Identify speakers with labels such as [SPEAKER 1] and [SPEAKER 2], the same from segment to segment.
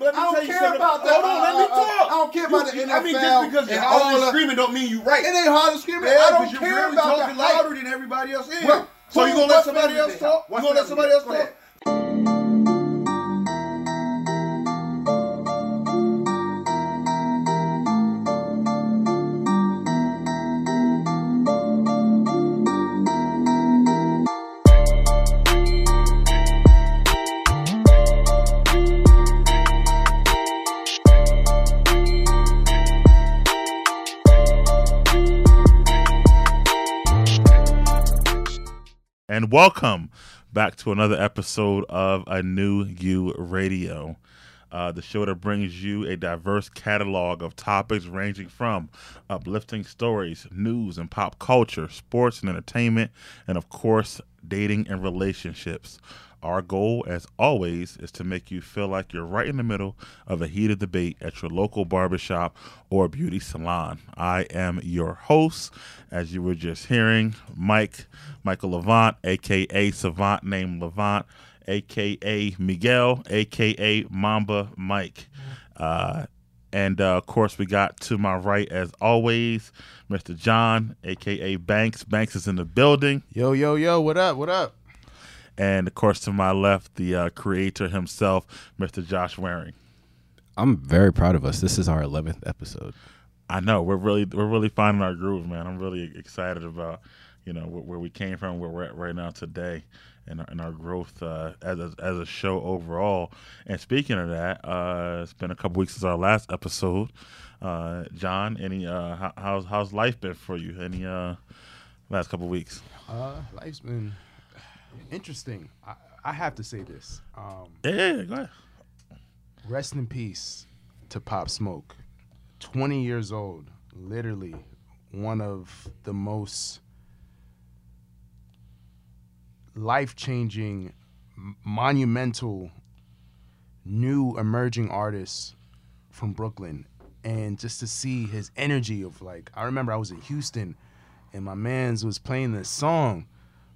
[SPEAKER 1] let me
[SPEAKER 2] I don't
[SPEAKER 1] tell you
[SPEAKER 2] care about that.
[SPEAKER 1] Hold on, let me talk.
[SPEAKER 2] I don't care about the
[SPEAKER 1] You- I mean,
[SPEAKER 2] NFL
[SPEAKER 1] just because you're
[SPEAKER 2] all
[SPEAKER 1] screaming don't mean you right.
[SPEAKER 2] It ain't hard to scream. I don't
[SPEAKER 1] you're
[SPEAKER 2] care about the hype.
[SPEAKER 1] louder than everybody else is. So you gonna let somebody else talk? You gonna let somebody else talk?
[SPEAKER 3] Welcome back to another episode of A-Nu-U Radio, uh, the show that brings you a diverse catalog of topics ranging from uplifting stories, news and pop culture, sports and entertainment, and of course, dating and relationships. Our goal, as always, is to make you feel like you're right in the middle of a heated debate at your local barbershop or beauty salon. I am your host, as you were just hearing, Mike, Michael Levant, aka Savant named Levant, aka Miguel, aka Mamba Mike. Uh, and uh, of course, we got to my right, as always, Mr. John, aka Banks. Banks is in the building.
[SPEAKER 4] Yo, yo, yo, what up? What up?
[SPEAKER 3] And of course, to my left, the uh, creator himself, Mr. Josh Waring.
[SPEAKER 4] I'm very proud of us. This is our 11th episode.
[SPEAKER 3] I know we're really we're really finding our groove, man. I'm really excited about you know where, where we came from, where we're at right now today, and, and our growth uh, as a, as a show overall. And speaking of that, uh, it's been a couple weeks since our last episode. Uh, John, any uh, how, how's how's life been for you? Any uh, last couple weeks?
[SPEAKER 4] Uh, life's been interesting. I, I have to say this. Um,
[SPEAKER 3] Yeah, yeah, yeah, go ahead.
[SPEAKER 4] rest in peace to Pop Smoke. 20 years old, literally one of the most life changing, monumental, new emerging artists from Brooklyn. And just to see his energy of like, I remember I was in Houston and my man's was playing this song,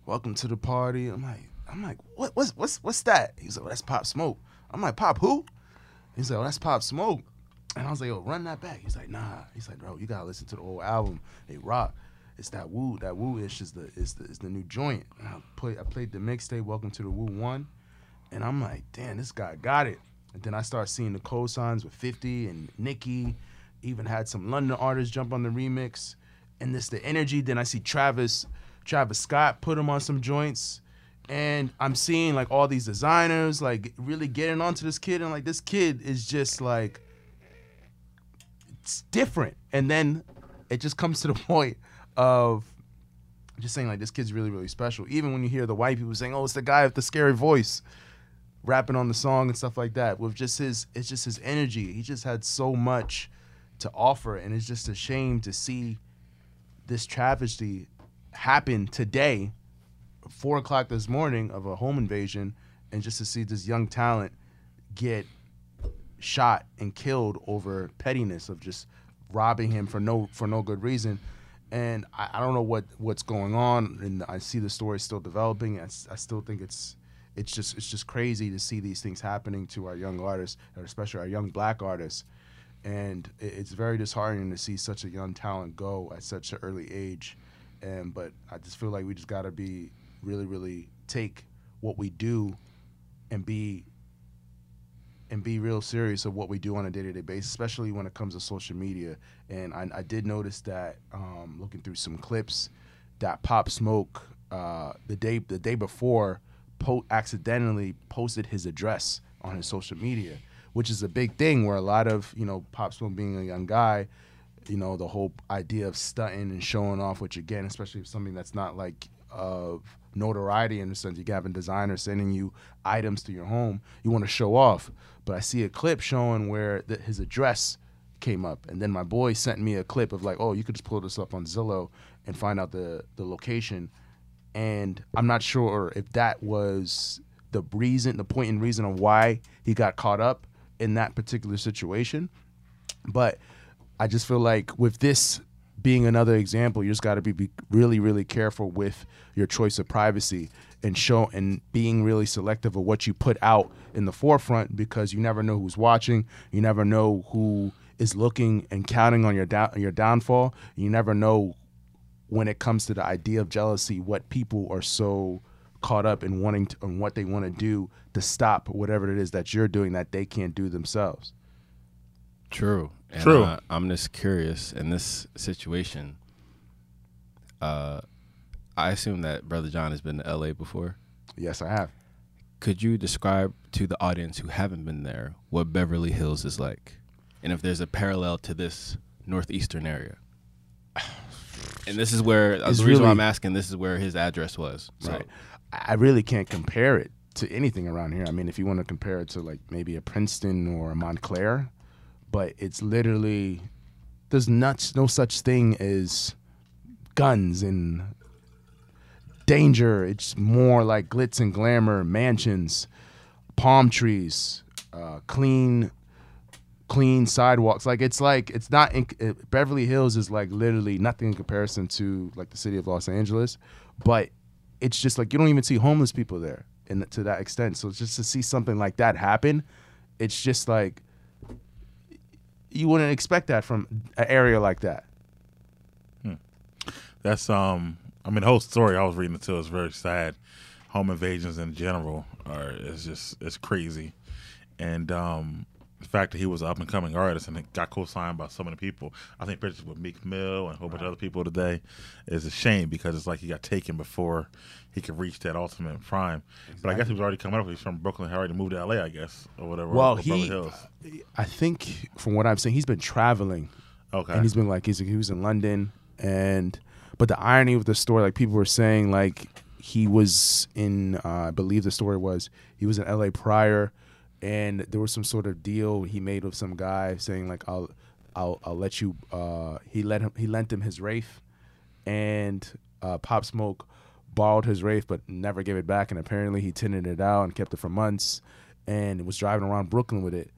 [SPEAKER 4] Welcome to the Party. I'm like, I'm like, what, what's, what's, what's that? He's like, well, that's Pop Smoke. I'm like, Pop who? He's like, oh, that's Pop Smoke. And I was like, yo, run that back. He's like, nah. He's like, bro, you gotta listen to the whole album. They rock. It's that woo. That woo ish is the is the is the new joint. And I played I played the mixtape, Welcome to the Woo One. And I'm like, damn, this guy got it. And then I start seeing the cosigns with 50 and Nicki. Even had some London artists jump on the remix. And this the energy. Then I see Travis, Travis Scott put him on some joints. And I'm seeing like all these designers like really getting onto this kid. And like this kid is just like it's different. And then it just comes to the point of just saying like this kid's really really special. Even when you hear the white people saying, "Oh, it's the guy with the scary voice." rapping on the song and stuff like that with just his it's just his energy he just had so much to offer and it's just a shame to see this travesty happen today four o'clock this morning of a home invasion and just to see this young talent get shot and killed over pettiness of just robbing him for no for no good reason and I, I don't know what what's going on and I see the story still developing. I still think it's it's just it's just crazy to see these things happening to our young artists and especially our young black artists. And it- it's very disheartening to see such a young talent go at such an early age. And but I just feel like we just got to be really really take what we do and be and be real serious of what we do on a day-to-day basis, especially when it comes to social media. And I, I did notice that um, looking through some clips, that Pop Smoke uh, the day the day before po- accidentally posted his address on his social media, which is a big thing where a lot of you know Pop Smoke being a young guy, you know the whole idea of stunting and showing off, which again, especially if something that's not like of notoriety in the sense you have a designer sending you items to your home, you want to show off. But I see a clip showing where the, his address came up, and then my boy sent me a clip of like, oh, you could just pull this up on Zillow and find out the the location. And I'm not sure if that was the reason, the point and reason of why he got caught up in that particular situation. But I just feel like with this being another example, you just got to be, be really, really careful with your choice of privacy. and show and being really selective of what you put out in the forefront because you never know who's watching, you never know who is looking and counting on your down your downfall. You never know when it comes to the idea of jealousy what people are so caught up in wanting and what they want to do to stop whatever it is that you're doing that they can't do themselves.
[SPEAKER 2] True. And,
[SPEAKER 3] True.
[SPEAKER 2] Uh, I'm just curious in this situation. Uh, I assume that Brother John has been to LA before.
[SPEAKER 4] Yes, I have.
[SPEAKER 2] Could you describe to the audience who haven't been there what Beverly Hills is like, and if there's a parallel to this northeastern area? And this is where uh, the reason why I'm asking. This is where his address was. So,
[SPEAKER 4] Right. I I really can't compare it to anything around here. I mean, if you want to compare it to like maybe a Princeton or a Montclair, but it's literally there's nuts no such thing as guns and danger. It's more like glitz and glamour, mansions, palm trees, uh, clean clean sidewalks. Like it's like it's not in, it, Beverly Hills is like literally nothing in comparison to like the city of Los Angeles, but it's just like you don't even see homeless people there and to that extent. So just to see something like that happen, it's just like you wouldn't expect that from an area like that.
[SPEAKER 3] That's um. I mean, the whole story I was reading until is very sad. Home invasions in general are is just it's crazy, and um, the fact that he was an up and coming artist and it got co-signed by so many people. I think pictures with Meek Mill and a whole bunch of other people today is a shame because it's like he got taken before he could reach that ultimate prime. But I guess he was already coming up. He's from Brooklyn. He already moved to LA, I guess, or whatever.
[SPEAKER 4] Well,
[SPEAKER 3] or
[SPEAKER 4] he,
[SPEAKER 3] Hills.
[SPEAKER 4] I think from what I'm saying, he's been traveling
[SPEAKER 3] Okay.
[SPEAKER 4] and he's been like he's he was in London and but the irony of the story like people were saying like he was in uh, I believe the story was he was in LA prior and there was some sort of deal he made with some guy saying like I'll I'll I'll let you uh, he let him he lent him his Wraith and uh, Pop Smoke borrowed his Wraith but never gave it back and apparently he tinted it out and kept it for months and was driving around Brooklyn with it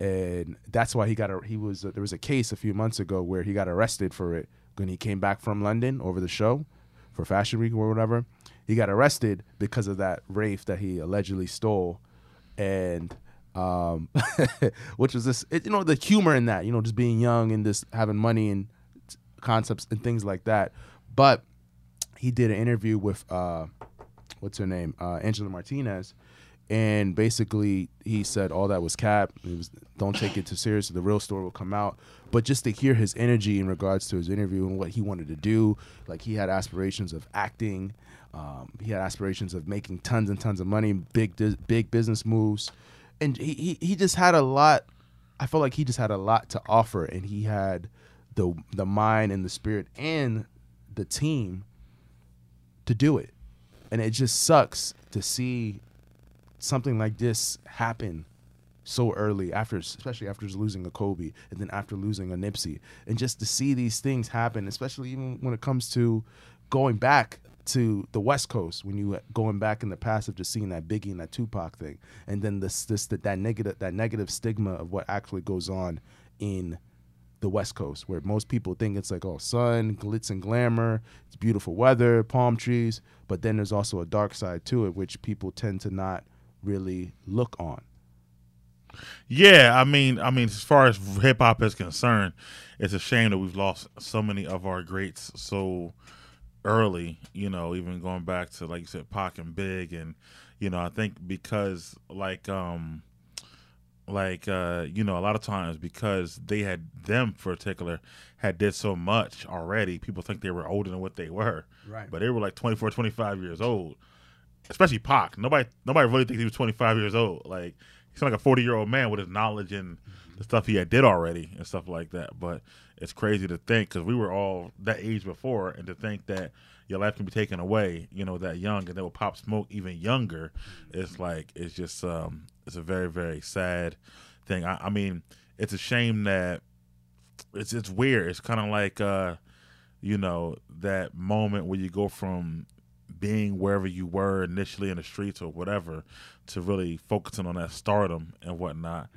[SPEAKER 4] and that's why he got a, he was there was a case a few months ago where he got arrested for it when he came back from London over the show for Fashion Week or whatever. He got arrested because of that Wraith that he allegedly stole, and um, which was this it, you know the humor in that you know just being young and just having money and concepts and things like that. But he did an interview with uh, what's her name, uh, Angela Martinez, and basically he said all that was cap. It was don't take it too seriously. The real story will come out. But just to hear his energy in regards to his interview and what he wanted to do, like he had aspirations of acting, um, he had aspirations of making tons and tons of money, big big business moves, and he, he he just had a lot. I felt like he just had a lot to offer, and he had the the mind and the spirit and the team to do it. And it just sucks to see something like this happen so early after especially after losing a Kobe and then after losing a Nipsey and just to see these things happen especially even when it comes to going back to the West Coast when you going back in the past of just seeing that Biggie and that Tupac thing. And then this this that, that negative that negative stigma of what actually goes on in the West Coast, where most people think it's like, oh, sun, glitz and glamour, it's beautiful weather, palm trees, but then there's also a dark side to it, which people tend to not really look on.
[SPEAKER 3] Yeah, I mean, I mean, as far as hip hop is concerned, it's a shame that we've lost so many of our greats. So early. You know, even going back to like you said, Pac and Big, and you know, I think because like um like uh you know a lot of times because they had them particular had did so much already people think they were older than what they were
[SPEAKER 4] Right.
[SPEAKER 3] but they were like 24 25 years old especially Pac nobody nobody really thinks he was 25 years old like he's like a 40 year old man with his knowledge and the stuff he had did already and stuff like that. But it's crazy to think because we were all that age before and to think that your life can be taken away you know that young and then with pop smoke even younger it's like it's just um it's a very very sad thing. I, I mean it's a shame that it's it's weird. It's kind of like uh you know that moment where you go from being wherever you were initially in the streets or whatever to really focusing on that stardom and whatnot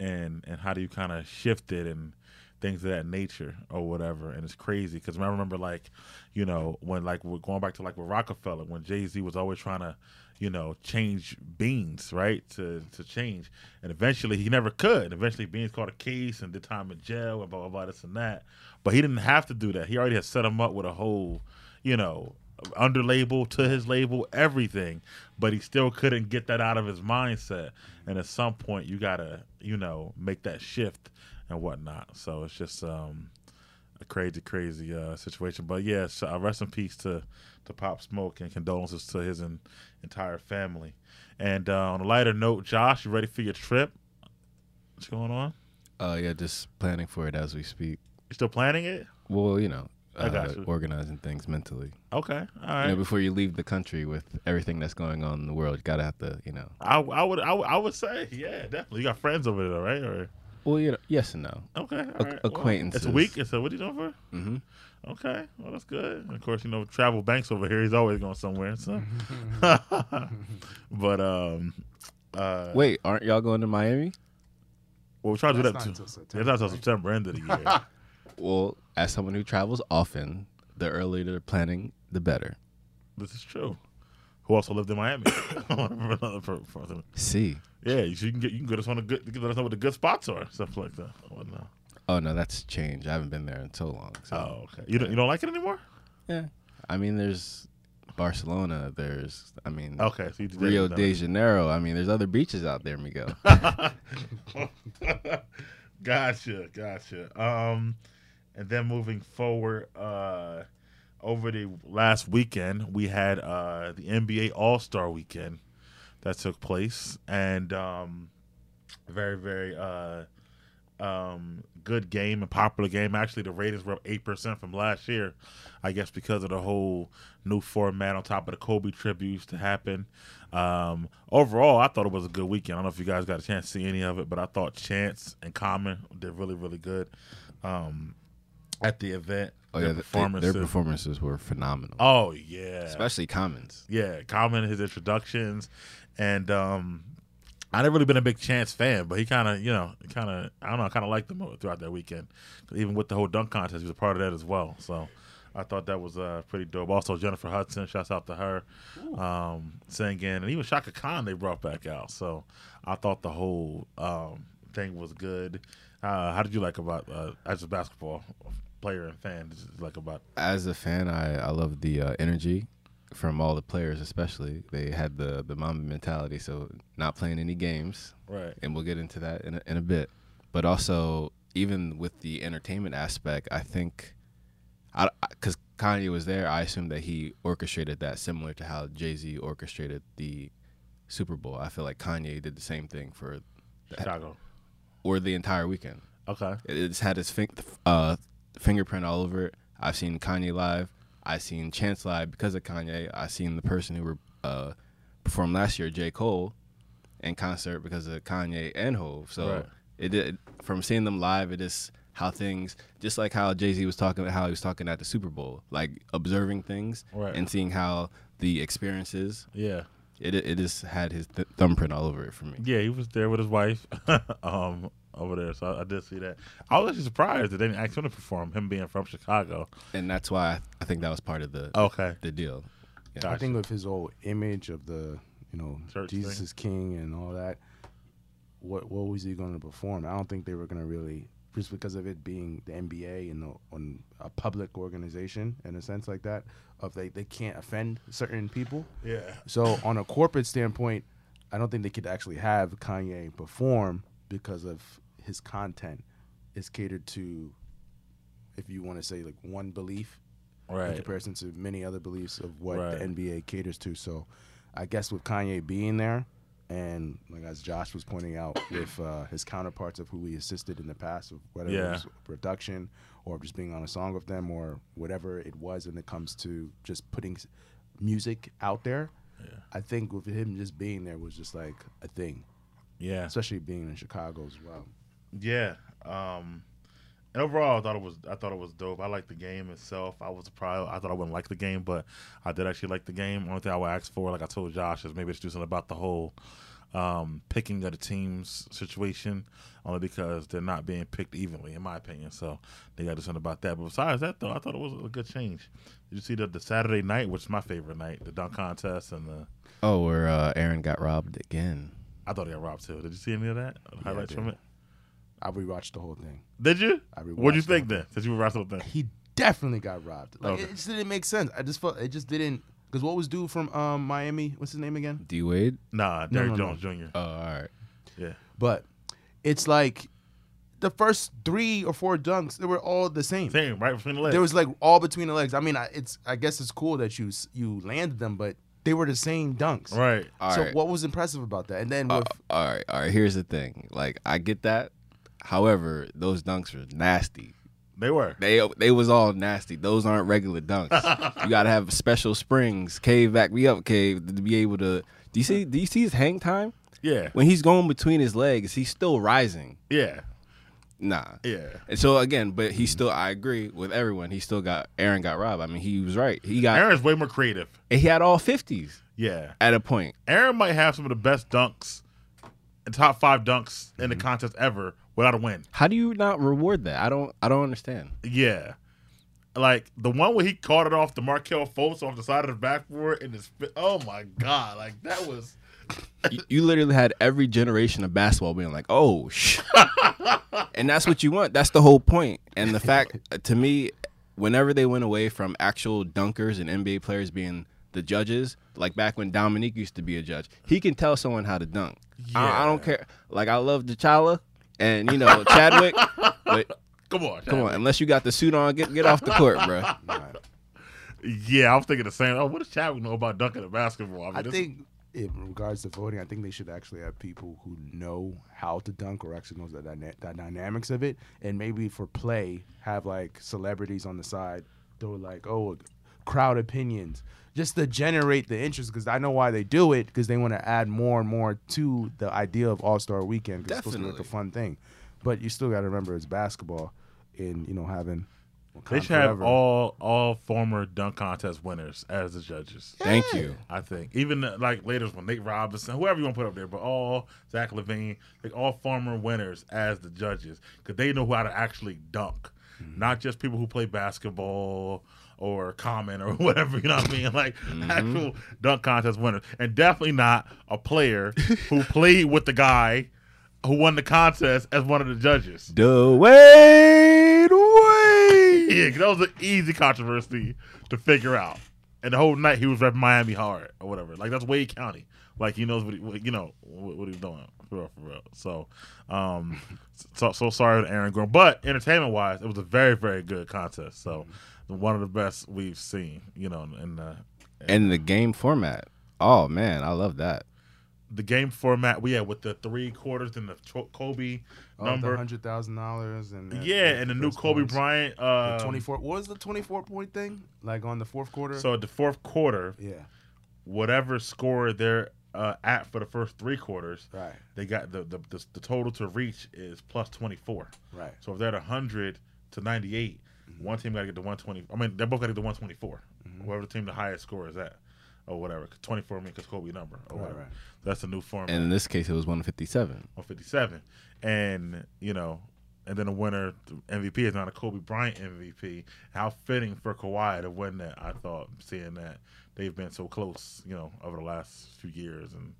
[SPEAKER 3] and and how do you kind of shift it and things of that nature or whatever. And it's crazy because I remember like, you know, when like we're going back to like with Rockefeller when Jay Z was always trying to, you know, change Beans right to to change, and eventually he never could. And Eventually Beans caught a case and did time in jail and blah blah blah this and that. But he didn't have to do that. He already had set him up with a whole, you know, under label to his label, everything, but he still couldn't get that out of his mindset. And at some point, you gotta, you know, make that shift and whatnot. So it's just um, a crazy, crazy uh, situation. But yes, uh, rest in peace to to Pop Smoke and condolences to his en- entire family. And uh, on a lighter note, Josh, you ready for your trip? What's going on?
[SPEAKER 2] Uh, yeah, just planning for it as we speak.
[SPEAKER 3] You still planning it?
[SPEAKER 2] Well, you know, uh,
[SPEAKER 3] you.
[SPEAKER 2] organizing things mentally.
[SPEAKER 3] Okay, all
[SPEAKER 2] You know, before you leave the country with everything that's going on in the world, you gotta have to, you know.
[SPEAKER 3] I, I would I, would- I would say yeah definitely you got friends over there right or
[SPEAKER 2] Well, you know, yes and no.
[SPEAKER 3] okay all
[SPEAKER 2] Ac-
[SPEAKER 3] right. Well, it's a week so what are you doing for
[SPEAKER 2] Mm-hmm.
[SPEAKER 3] okay well that's good and of course you know travel banks over here he's always going somewhere so but um uh
[SPEAKER 2] Wait, aren't y'all going to Miami?
[SPEAKER 3] well we try to do that too
[SPEAKER 4] until
[SPEAKER 3] it's
[SPEAKER 4] September,
[SPEAKER 3] not until? September end of the year
[SPEAKER 2] Well, as someone who travels often, the earlier the planning, the better.
[SPEAKER 3] this is true who also lived in Miami
[SPEAKER 2] See.
[SPEAKER 3] yeah you can get you can get us on a good you can let us know what the good spots are stuff like that whatnot.
[SPEAKER 2] Oh no, that's changed. I haven't been there in so long. So.
[SPEAKER 3] oh okay you don't you don't like it anymore
[SPEAKER 2] Yeah. I mean, there's Barcelona. There's, I mean,
[SPEAKER 3] okay so
[SPEAKER 2] Rio de Janeiro. I mean, there's other beaches out there, Miguel.
[SPEAKER 3] gotcha, gotcha. Um, and then moving forward, uh, over the last weekend, we had uh, the NBA All Star Weekend that took place, and um, very, very uh, um, good game and popular game. Actually, the ratings were up eight percent from last year. I guess because of the whole new format on top of the Kobe tributes to happen. Um, overall, I thought it was a good weekend. I don't know if you guys got a chance to see any of it, but I thought Chance and Common did really, really good um, at the event.
[SPEAKER 2] Oh
[SPEAKER 3] Their
[SPEAKER 2] yeah, th-
[SPEAKER 3] performances.
[SPEAKER 2] their performances were phenomenal.
[SPEAKER 3] Oh yeah,
[SPEAKER 2] Especially Commons.
[SPEAKER 3] yeah, Common his introductions, and um, I never really been a big Chance fan, but he kind of, you know, kind of, I don't know, kind of liked him throughout that weekend. Even with the whole dunk contest, he was a part of that as well. So I thought that was uh, pretty dope. Also, Jennifer Hudson, shouts out to her, um, singing, and even Chaka Khan they brought back out. So I thought the whole um, thing was good. Uh, how did you like about uh, as a basketball player and fan? Did you like about?
[SPEAKER 2] As a fan, I I love the uh, energy from all the players, especially they had the the Mamba mentality. So not playing any games,
[SPEAKER 3] Right.
[SPEAKER 2] and we'll get into that in a, in a bit. But also, even with the entertainment aspect, I think, I because Kanye was there, I assume that he orchestrated that similar to how Jay Z orchestrated the Super Bowl. I feel like Kanye did the same thing for
[SPEAKER 3] Chicago.
[SPEAKER 2] or the entire weekend.
[SPEAKER 3] Okay.
[SPEAKER 2] It- It's had his fin- uh, fingerprint all over it. I've seen Kanye live. I've seen Chance live because of Kanye. I've seen the person who uh, performed last year, J. Cole, in concert because of Kanye and Hove. So
[SPEAKER 3] Right.
[SPEAKER 2] it did from seeing them live. It is how things, just like how Jay Z was talking, about how he was talking at the Super Bowl, like observing things
[SPEAKER 3] Right.
[SPEAKER 2] and seeing how the experiences.
[SPEAKER 3] Yeah.
[SPEAKER 2] It it just had his th- thumbprint all over it for me.
[SPEAKER 3] Yeah, he was there with his wife um, over there, so I, I did see that. I was actually surprised that they didn't ask him to perform, him being from Chicago.
[SPEAKER 2] and that's why I, I think that was part of the
[SPEAKER 3] Okay,
[SPEAKER 2] the deal. Yeah.
[SPEAKER 3] Gotcha.
[SPEAKER 4] I think of his whole image of the, you know,
[SPEAKER 3] Church
[SPEAKER 4] Jesus
[SPEAKER 3] thing.
[SPEAKER 4] is king and all that. What what was he going to perform? I don't think they were going to really just because of it being the NBA and the, on a public organization in a sense like that of they they can't offend certain people.
[SPEAKER 3] yeah,
[SPEAKER 4] So on a corporate standpoint, I don't think they could actually have Kanye perform because of his content is catered to, if you want to say like one belief in comparison to many other beliefs of what
[SPEAKER 3] Right.
[SPEAKER 4] the NBA caters to. So I guess with Kanye being there, and like as Josh was pointing out, with uh, his counterparts of who he assisted in the past, of whether
[SPEAKER 3] Yeah.
[SPEAKER 4] it was production or just being on a song with them or whatever it was when it comes to just putting music out there.
[SPEAKER 3] Yeah.
[SPEAKER 4] I think with him just being there was just like a thing,
[SPEAKER 3] Yeah,
[SPEAKER 4] especially being in Chicago as well.
[SPEAKER 3] Yeah. Um, and overall, I thought it was I thought it was dope. I liked the game itself. I was surprised. I thought I wouldn't like the game, but I did actually like the game. Only thing I would ask for, like I told Josh, is maybe to do something about the whole um, picking of the team's situation, only because they're not being picked evenly, in my opinion. So they got to do something about that. But besides that, though, I thought it was a good change. Did you see the, the Saturday night, which is my favorite night, the dunk contest and the
[SPEAKER 2] Oh, where uh, Aaron got robbed again.
[SPEAKER 3] I thought he got robbed too. Did you see any of that? Highlights
[SPEAKER 4] did.
[SPEAKER 3] from it?
[SPEAKER 4] I rewatched the whole thing.
[SPEAKER 3] Did you?
[SPEAKER 4] I
[SPEAKER 3] What'd you think then? Since you watched the whole thing.
[SPEAKER 4] He definitely got robbed. Like
[SPEAKER 3] Okay.
[SPEAKER 4] it just didn't make sense. I just felt it just didn't. Because what was due from um, Miami? What's his name again?
[SPEAKER 2] D Wade.
[SPEAKER 3] Nah,
[SPEAKER 4] No,
[SPEAKER 3] Derrick
[SPEAKER 4] no, no.
[SPEAKER 3] Jones Jr.
[SPEAKER 2] Oh, all right.
[SPEAKER 3] Yeah.
[SPEAKER 4] But it's like the first three or four dunks, they were all the same.
[SPEAKER 3] Same, right between the legs.
[SPEAKER 4] There was like all between the legs. I mean, I, it's I guess it's cool that you you landed them, but they were the same dunks.
[SPEAKER 3] right.
[SPEAKER 2] All
[SPEAKER 4] so
[SPEAKER 2] right.
[SPEAKER 4] what was impressive about that? And then with
[SPEAKER 2] Uh, all right, all right. Here's the thing. Like, I get that. However, those dunks are nasty.
[SPEAKER 3] They were.
[SPEAKER 2] They they was all nasty. Those aren't regular dunks. you gotta have special springs. Cave back me up, cave to be able to. Do you see? Do you see his hang time
[SPEAKER 3] Yeah.
[SPEAKER 2] when he's going between his legs? He's still rising.
[SPEAKER 3] Yeah.
[SPEAKER 2] Nah.
[SPEAKER 3] Yeah.
[SPEAKER 2] And so again, but he still. I agree with everyone. He still got Aaron got robbed. I mean, he was right. He got.
[SPEAKER 3] Aaron's way more creative.
[SPEAKER 2] and he had all fifties
[SPEAKER 3] Yeah.
[SPEAKER 2] at a point.
[SPEAKER 3] Aaron might have some of the best dunks and top five dunks in the
[SPEAKER 2] Mm-hmm.
[SPEAKER 3] contest ever without a win.
[SPEAKER 2] How do you not reward that? I don't. I don't understand.
[SPEAKER 3] Yeah. Like the one where he caught it off the Markelle Fultz off the side of the backboard and his oh my god, like that was
[SPEAKER 2] you, you literally had every generation of basketball being like, "Oh, sh," and that's what you want. That's the whole point. And the fact, uh, to me, whenever they went away from actual dunkers and NBA players being the judges, like back when Dominique used to be a judge, he can tell someone how to dunk. I, I don't care. Like I love T'Challa and you know Chadwick, but
[SPEAKER 3] come on.
[SPEAKER 2] come on, unless you got the suit on, get get off the court, bro.
[SPEAKER 3] Yeah, I was thinking the same. Oh, what does Chadwick know about dunking a basketball? mean,
[SPEAKER 4] I
[SPEAKER 3] this-
[SPEAKER 4] think in regards to voting, I think they should actually have people who know how to dunk or actually knows the, dyna- the dynamics of it, and maybe for play have like celebrities on the side. Throw like oh, crowd opinions, just to generate the interest. Because I know why they do it because they want to add more and more to the idea of All Star Weekend. 'cause it's supposed to be like a fun thing, but you still got to remember it's basketball, and you know having.
[SPEAKER 3] they should have all all former dunk contest winners as the judges.
[SPEAKER 2] Thank you.
[SPEAKER 3] I think even uh, like later when Nate Robinson, whoever you want to put up there, but all Zach LaVine, like all former winners as the judges because they know how to actually dunk, not just people who play basketball or common or whatever. You know what I mean? Like actual dunk contest winners, and definitely not a player who played with the guy who won the contest as one of the judges.
[SPEAKER 2] Dwyane Wade.
[SPEAKER 3] Yeah, that was an easy controversy to figure out. And the whole night he was repping Miami hard or whatever. Like that's Wade County. Like he knows what he, what, you know what, what he's doing for real, for real. So, um, so so sorry to Aaron Gordon, but entertainment wise, it was a very very good contest. So, one of the best we've seen. You know, in the
[SPEAKER 2] And the game format. Oh man, I love that.
[SPEAKER 3] the game format. We had with the three quarters and the Kobe
[SPEAKER 4] oh,
[SPEAKER 3] number.
[SPEAKER 4] hundred thousand dollars and the-
[SPEAKER 3] yeah,
[SPEAKER 4] the
[SPEAKER 3] and the new Kobe
[SPEAKER 4] points.
[SPEAKER 3] Bryant.
[SPEAKER 4] The
[SPEAKER 3] Uh,
[SPEAKER 4] 24 what was the 24 point thing like on the fourth quarter
[SPEAKER 3] so at the fourth quarter,
[SPEAKER 4] yeah
[SPEAKER 3] whatever score they're uh, at for the first three quarters,
[SPEAKER 4] right
[SPEAKER 3] they got the, the the the total to reach is plus twenty four.
[SPEAKER 4] right
[SPEAKER 3] So if they're at hundred to ninety eight, Mm-hmm. one team got to get to one twenty. I mean, they both got to get to one twenty mm-hmm. Whoever the team the highest score is at, or whatever. Twenty four mean because Kobe number or
[SPEAKER 4] Right,
[SPEAKER 3] whatever.
[SPEAKER 4] right.
[SPEAKER 3] That's the new format.
[SPEAKER 2] And in this case, it was 157.
[SPEAKER 3] 157. And, you know, and then the winner the MVP is not a Kobe Bryant MVP. How fitting for Kawhi to win that, I thought, seeing that they've been so close, you know, over the last few years. And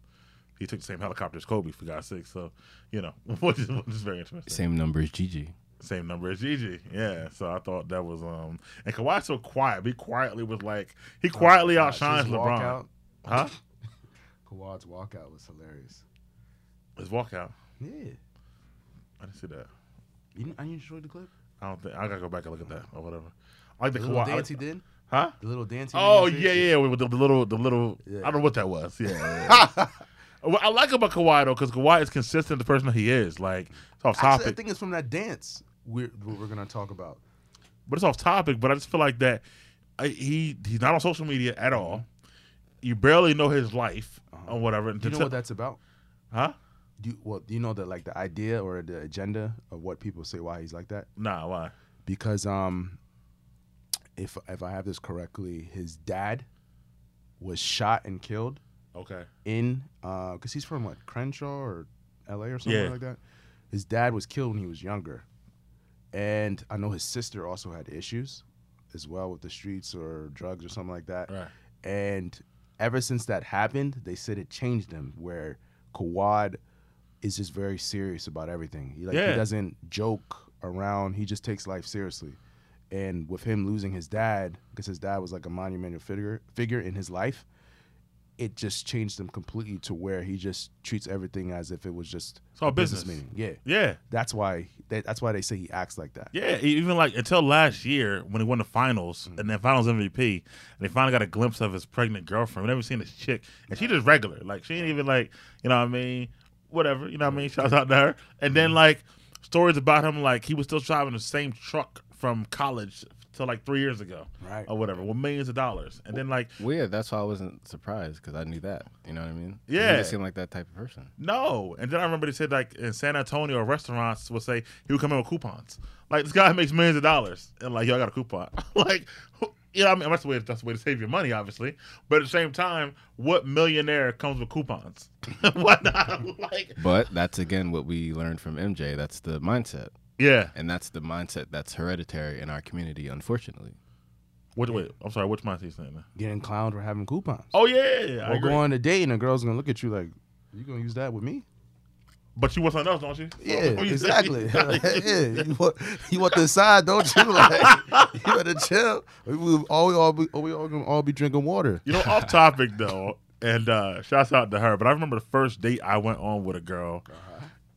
[SPEAKER 3] he took the same helicopter as Kobe, for God's sake. So, you know, which is, which is very interesting.
[SPEAKER 2] Same number as Gigi.
[SPEAKER 3] Same number as Gigi. Yeah. So I thought that was, um, and Kawhi's so quiet. He quietly was like, he quietly
[SPEAKER 4] Uh,
[SPEAKER 3] outshines
[SPEAKER 4] his
[SPEAKER 3] LeBron.
[SPEAKER 4] walkout,
[SPEAKER 3] Huh?
[SPEAKER 4] Kawhi's walkout was hilarious
[SPEAKER 3] His walkout.
[SPEAKER 4] yeah
[SPEAKER 3] I didn't see that.
[SPEAKER 4] you didn't, I didn't show you the clip
[SPEAKER 3] I don't think, I gotta go back and look at that or whatever. I like the,
[SPEAKER 4] the
[SPEAKER 3] Kawhi.
[SPEAKER 4] dance he did
[SPEAKER 3] Huh?
[SPEAKER 4] the little dance he
[SPEAKER 3] Oh yeah, yeah, with the, the little, the little.
[SPEAKER 4] Yeah.
[SPEAKER 3] I don't know what that was. Yeah. yeah, yeah. what I like about Kawhi though, because Kawhi is consistent, the person that he is. Like it's off
[SPEAKER 4] Actually, I think it's from that dance we're, what we're gonna talk about
[SPEAKER 3] but it's off topic. But I just feel like that I, he he's not on social media at all. You barely know his life
[SPEAKER 4] Uh-huh.
[SPEAKER 3] or whatever.
[SPEAKER 4] do you know what that's about
[SPEAKER 3] Huh?
[SPEAKER 4] do you, well do you know that like the idea or the agenda of what people say why he's like that
[SPEAKER 3] Nah, why?
[SPEAKER 4] because um if if I have this correctly, his dad was shot and killed
[SPEAKER 3] Okay.
[SPEAKER 4] in uh, because he's from what Crenshaw or L.A. or something
[SPEAKER 3] Yeah.
[SPEAKER 4] like that. His dad was killed when he was younger, and I know his sister also had issues as well with the streets or drugs or something like that.
[SPEAKER 3] Right.
[SPEAKER 4] And ever since that happened, they said it changed him. Where Kawhi is just very serious about everything. He like
[SPEAKER 3] Yeah.
[SPEAKER 4] he doesn't joke around. He just takes life seriously. And with him losing his dad, because his dad was like a monumental figure figure in his life, it just changed him completely to where he just treats everything as if it was just
[SPEAKER 3] It's all
[SPEAKER 4] business,
[SPEAKER 3] business.
[SPEAKER 4] meeting. Yeah,
[SPEAKER 3] Yeah.
[SPEAKER 4] that's why. That, that's why they say he acts like that.
[SPEAKER 3] Yeah, even like until last year when he won the finals
[SPEAKER 4] Mm-hmm.
[SPEAKER 3] and then finals MVP, and they finally got a glimpse of his pregnant girlfriend. We never seen this chick, and she just regular. Like she ain't even like, you know what I mean? Whatever, you know what I mean? Shouts out to her. And then like stories about him, like he was still driving the same truck from college till like three years ago,
[SPEAKER 4] Right.
[SPEAKER 3] or whatever, with millions of dollars. And then like,
[SPEAKER 2] Well, yeah, that's why I wasn't surprised because I knew that. You know what I mean?
[SPEAKER 3] Yeah.
[SPEAKER 2] He seemed like that type of person.
[SPEAKER 3] no. And then I remember they said like in San Antonio, restaurants would say he would come in with coupons. Like this guy makes millions of dollars, and like yo, I got a coupon. like, who- you know, I mean, that's the way. That's the way to save your money, obviously. But at the same time, what millionaire comes with coupons? what not? Like,
[SPEAKER 2] But that's again what we learned from MJ. That's the mindset,
[SPEAKER 3] yeah.
[SPEAKER 2] and that's the mindset that's hereditary in our community, unfortunately.
[SPEAKER 3] Wait, wait. I'm sorry. Which mindset you saying? Now?
[SPEAKER 4] Getting clowned for having coupons.
[SPEAKER 3] Oh yeah, I
[SPEAKER 4] or
[SPEAKER 3] agree.
[SPEAKER 4] go on a date and a girl's gonna look at you like, "You gonna use that with me?"
[SPEAKER 3] But you want something else, don't you?
[SPEAKER 4] Yeah,
[SPEAKER 3] you
[SPEAKER 4] exactly.
[SPEAKER 3] say?
[SPEAKER 4] yeah, you want, you want the side, don't you? Like, you better chill. We will all we all be, we all gonna all be drinking water.
[SPEAKER 3] You know, off topic though, and uh shouts out to her. But I remember the first date I went on with a girl,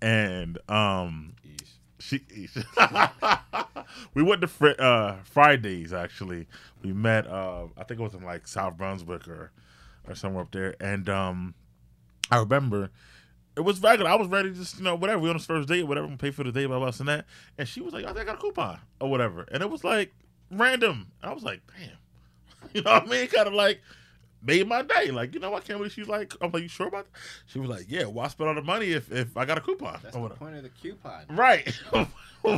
[SPEAKER 3] and um, she we went to fr- uh Fridays actually. We met. uh I think it was in like South Brunswick or or somewhere up there, and um, I remember. It was regular. I was ready to just, you know, whatever. We on this first date, whatever, We pay for the date, blah, blah, blah, and that. And she was like, I think I got a coupon or whatever. And it was like random. And I was like, damn. You know what I mean? Kind of like made my day. Like, you know, I can't believe she's like, I'm like, you sure about that? She was like, yeah, why spend all the money if, if I got a coupon? or whatever.
[SPEAKER 2] point of the coupon.
[SPEAKER 3] Right.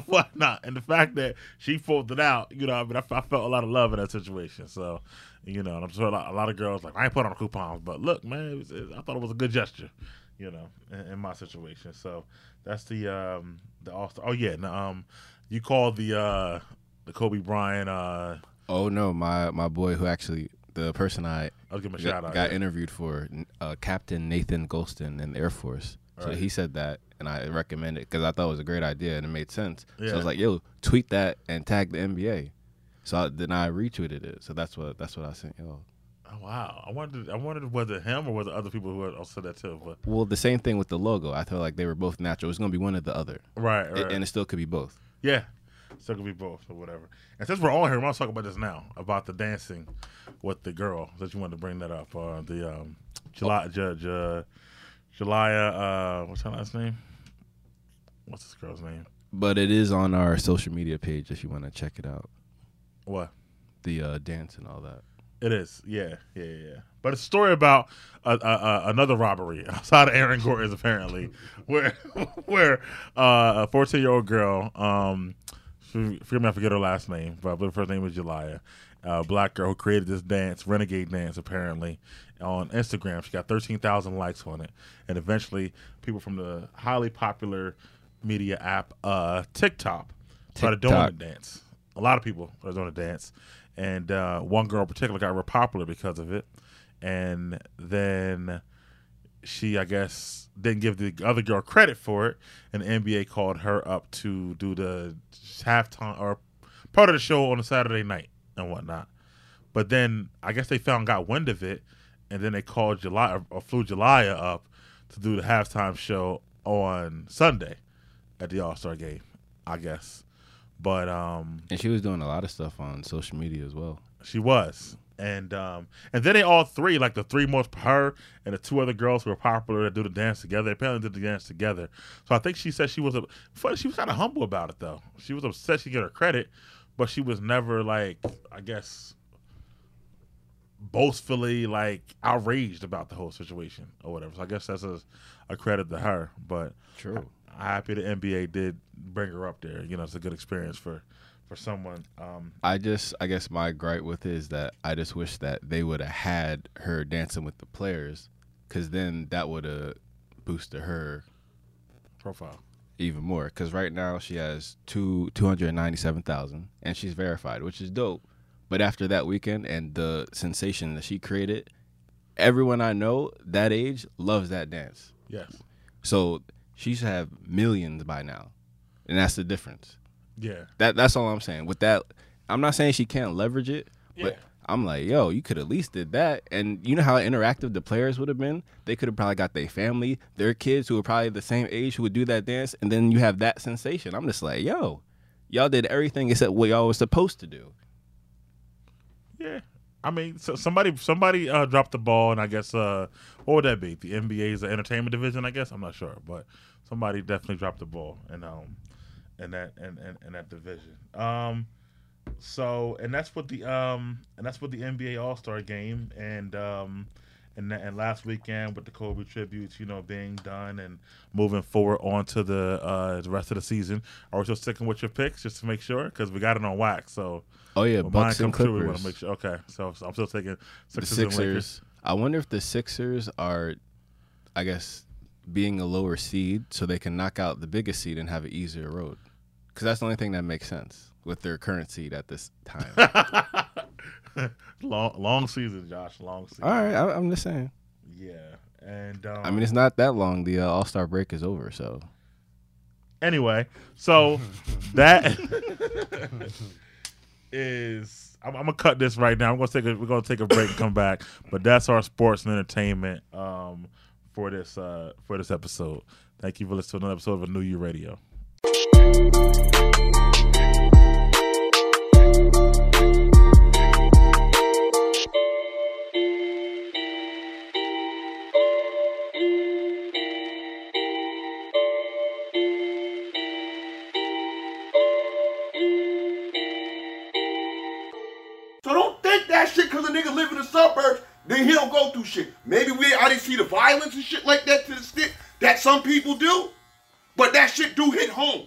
[SPEAKER 3] Why not? And the fact that she folded out, you know, I mean, I, I felt a lot of love in that situation. So, you know, and I'm sure a lot, a lot of girls like, I ain't put on coupons, but look, man, it was, it, I thought it was a good gesture, you know, in, in my situation. So that's the um the all. Oh yeah, and, um, you called the uh the Kobe Bryant. Uh,
[SPEAKER 2] Oh no, my my boy who actually the person I
[SPEAKER 3] I'll give him a
[SPEAKER 2] got,
[SPEAKER 3] shout out.
[SPEAKER 2] got
[SPEAKER 3] yeah.
[SPEAKER 2] interviewed for uh, Captain Nathan Golston in the Air Force. So
[SPEAKER 3] Right.
[SPEAKER 2] he said that, and I recommended it because I thought it was a great idea and it made sense. So I was like, "Yo, tweet that and tag the NBA." So I, then I retweeted it. So that's what that's what I sent y'all.
[SPEAKER 3] Oh, wow, I wondered, I wondered whether him or whether other people who had also said that too? But
[SPEAKER 2] Well, the same thing with the logo. I felt like they were both natural. It's gonna be one or the other,
[SPEAKER 3] right,
[SPEAKER 2] It-
[SPEAKER 3] right.
[SPEAKER 2] and it still could be both.
[SPEAKER 3] Yeah. Still could be both or whatever. And since we're all here, we to talk about this now about the dancing with the girl that you wanted to bring that up. Uh, the um, July, Judge, uh, Julia, uh, what's her last name? What's this girl's name?
[SPEAKER 2] But it is on our social media page if you want to check it out.
[SPEAKER 3] What?
[SPEAKER 2] The uh, dance and all that.
[SPEAKER 3] It is, yeah, yeah, yeah. But it's a story about uh, uh, uh, another robbery outside of Aaron Gordon's, apparently, where where uh, a fourteen year old girl, um, she- forgive me, I forget her last name, but I believe her first name was Julia, uh, black girl who created this dance, renegade dance, apparently on Instagram. She got thirteen thousand likes on it, and eventually, people from the highly popular media app uh, TikTok started doing the dance. A lot of people are doing the dance, and uh, one girl in particular got real popular because of it. And then she, I guess, didn't give the other girl credit for it, and the NBA called her up to do the halftime or part of the show on a Saturday night and whatnot. But then I guess they found got wind of it, and then they called July or flew Julia up to do the halftime show on Sunday at the All Star game, I guess. But um,
[SPEAKER 2] And she was doing a lot of stuff on social media as well.
[SPEAKER 3] she was. And um and then they all three, like the three most her and the two other girls who were popular that do the dance together, they apparently did the dance together. So I think she said she was a funny she was kinda humble about it though. She was upset she get her credit, but she was never like I guess boastfully like outraged about the whole situation or whatever. So I guess that's a, a credit to her. But
[SPEAKER 2] True.
[SPEAKER 3] I'm happy the NBA did bring her up there. You know, it's a good experience for for someone. Um,
[SPEAKER 2] I just, I guess my gripe with it is that I just wish that they would have had her dancing with the players because then that would have boosted her
[SPEAKER 3] Profile.
[SPEAKER 2] even more. Because right now she has two two hundred ninety seven thousand, and she's verified, which is dope. But after that weekend and the sensation that she created, everyone I know that age loves that dance.
[SPEAKER 3] Yes.
[SPEAKER 2] So she should have millions by now, and that's the difference.
[SPEAKER 3] Yeah.
[SPEAKER 2] That that's all I'm saying. With that, I'm not saying she can't leverage it, but I'm like, yo, you could at least did that. And you know how interactive the players would have been? They could have probably got their family, their kids who are probably the same age who would do that dance, and then you have that sensation. I'm just like, yo, y'all did everything except what y'all was supposed to do.
[SPEAKER 3] Yeah. I mean, so somebody somebody uh, dropped the ball, and I guess uh, what would that be? The NBA's the entertainment division, I guess. I'm not sure, but somebody definitely dropped the ball, and um, in that in, in, in that division. Um, so and that's what the um and that's what the NBA All Star Game and um and and last weekend with the Kobe tributes, you know, being done and moving forward onto the uh the rest of the season. Are we still sticking with your picks just to make sure? Because we got it on wax, so.
[SPEAKER 2] Oh yeah, Bucks and
[SPEAKER 3] come true, we want to make sure. Okay, so, so I'm still taking
[SPEAKER 2] the
[SPEAKER 3] Sixers, and
[SPEAKER 2] Sixers. I wonder if the Sixers are, I guess, being a lower seed so they can knock out the biggest seed and have an easier road. Because that's the only thing that makes sense with their current seed at this time.
[SPEAKER 3] long, long season, Josh. Long season.
[SPEAKER 2] All right, I, I'm just saying.
[SPEAKER 3] Yeah, and um,
[SPEAKER 2] I mean, it's not that long. The uh, All Star break is over, so
[SPEAKER 3] anyway, so that is. I'm, I'm gonna cut this right now. I'm gonna take a. We're gonna take a break and come back. But that's our sports and entertainment um, for this uh, for this episode. Thank you for listening to another episode of a New You Radio.
[SPEAKER 1] So don't think that shit because a nigga live in the suburbs, violence and shit like that to the extent that some people do, but that shit do hit home.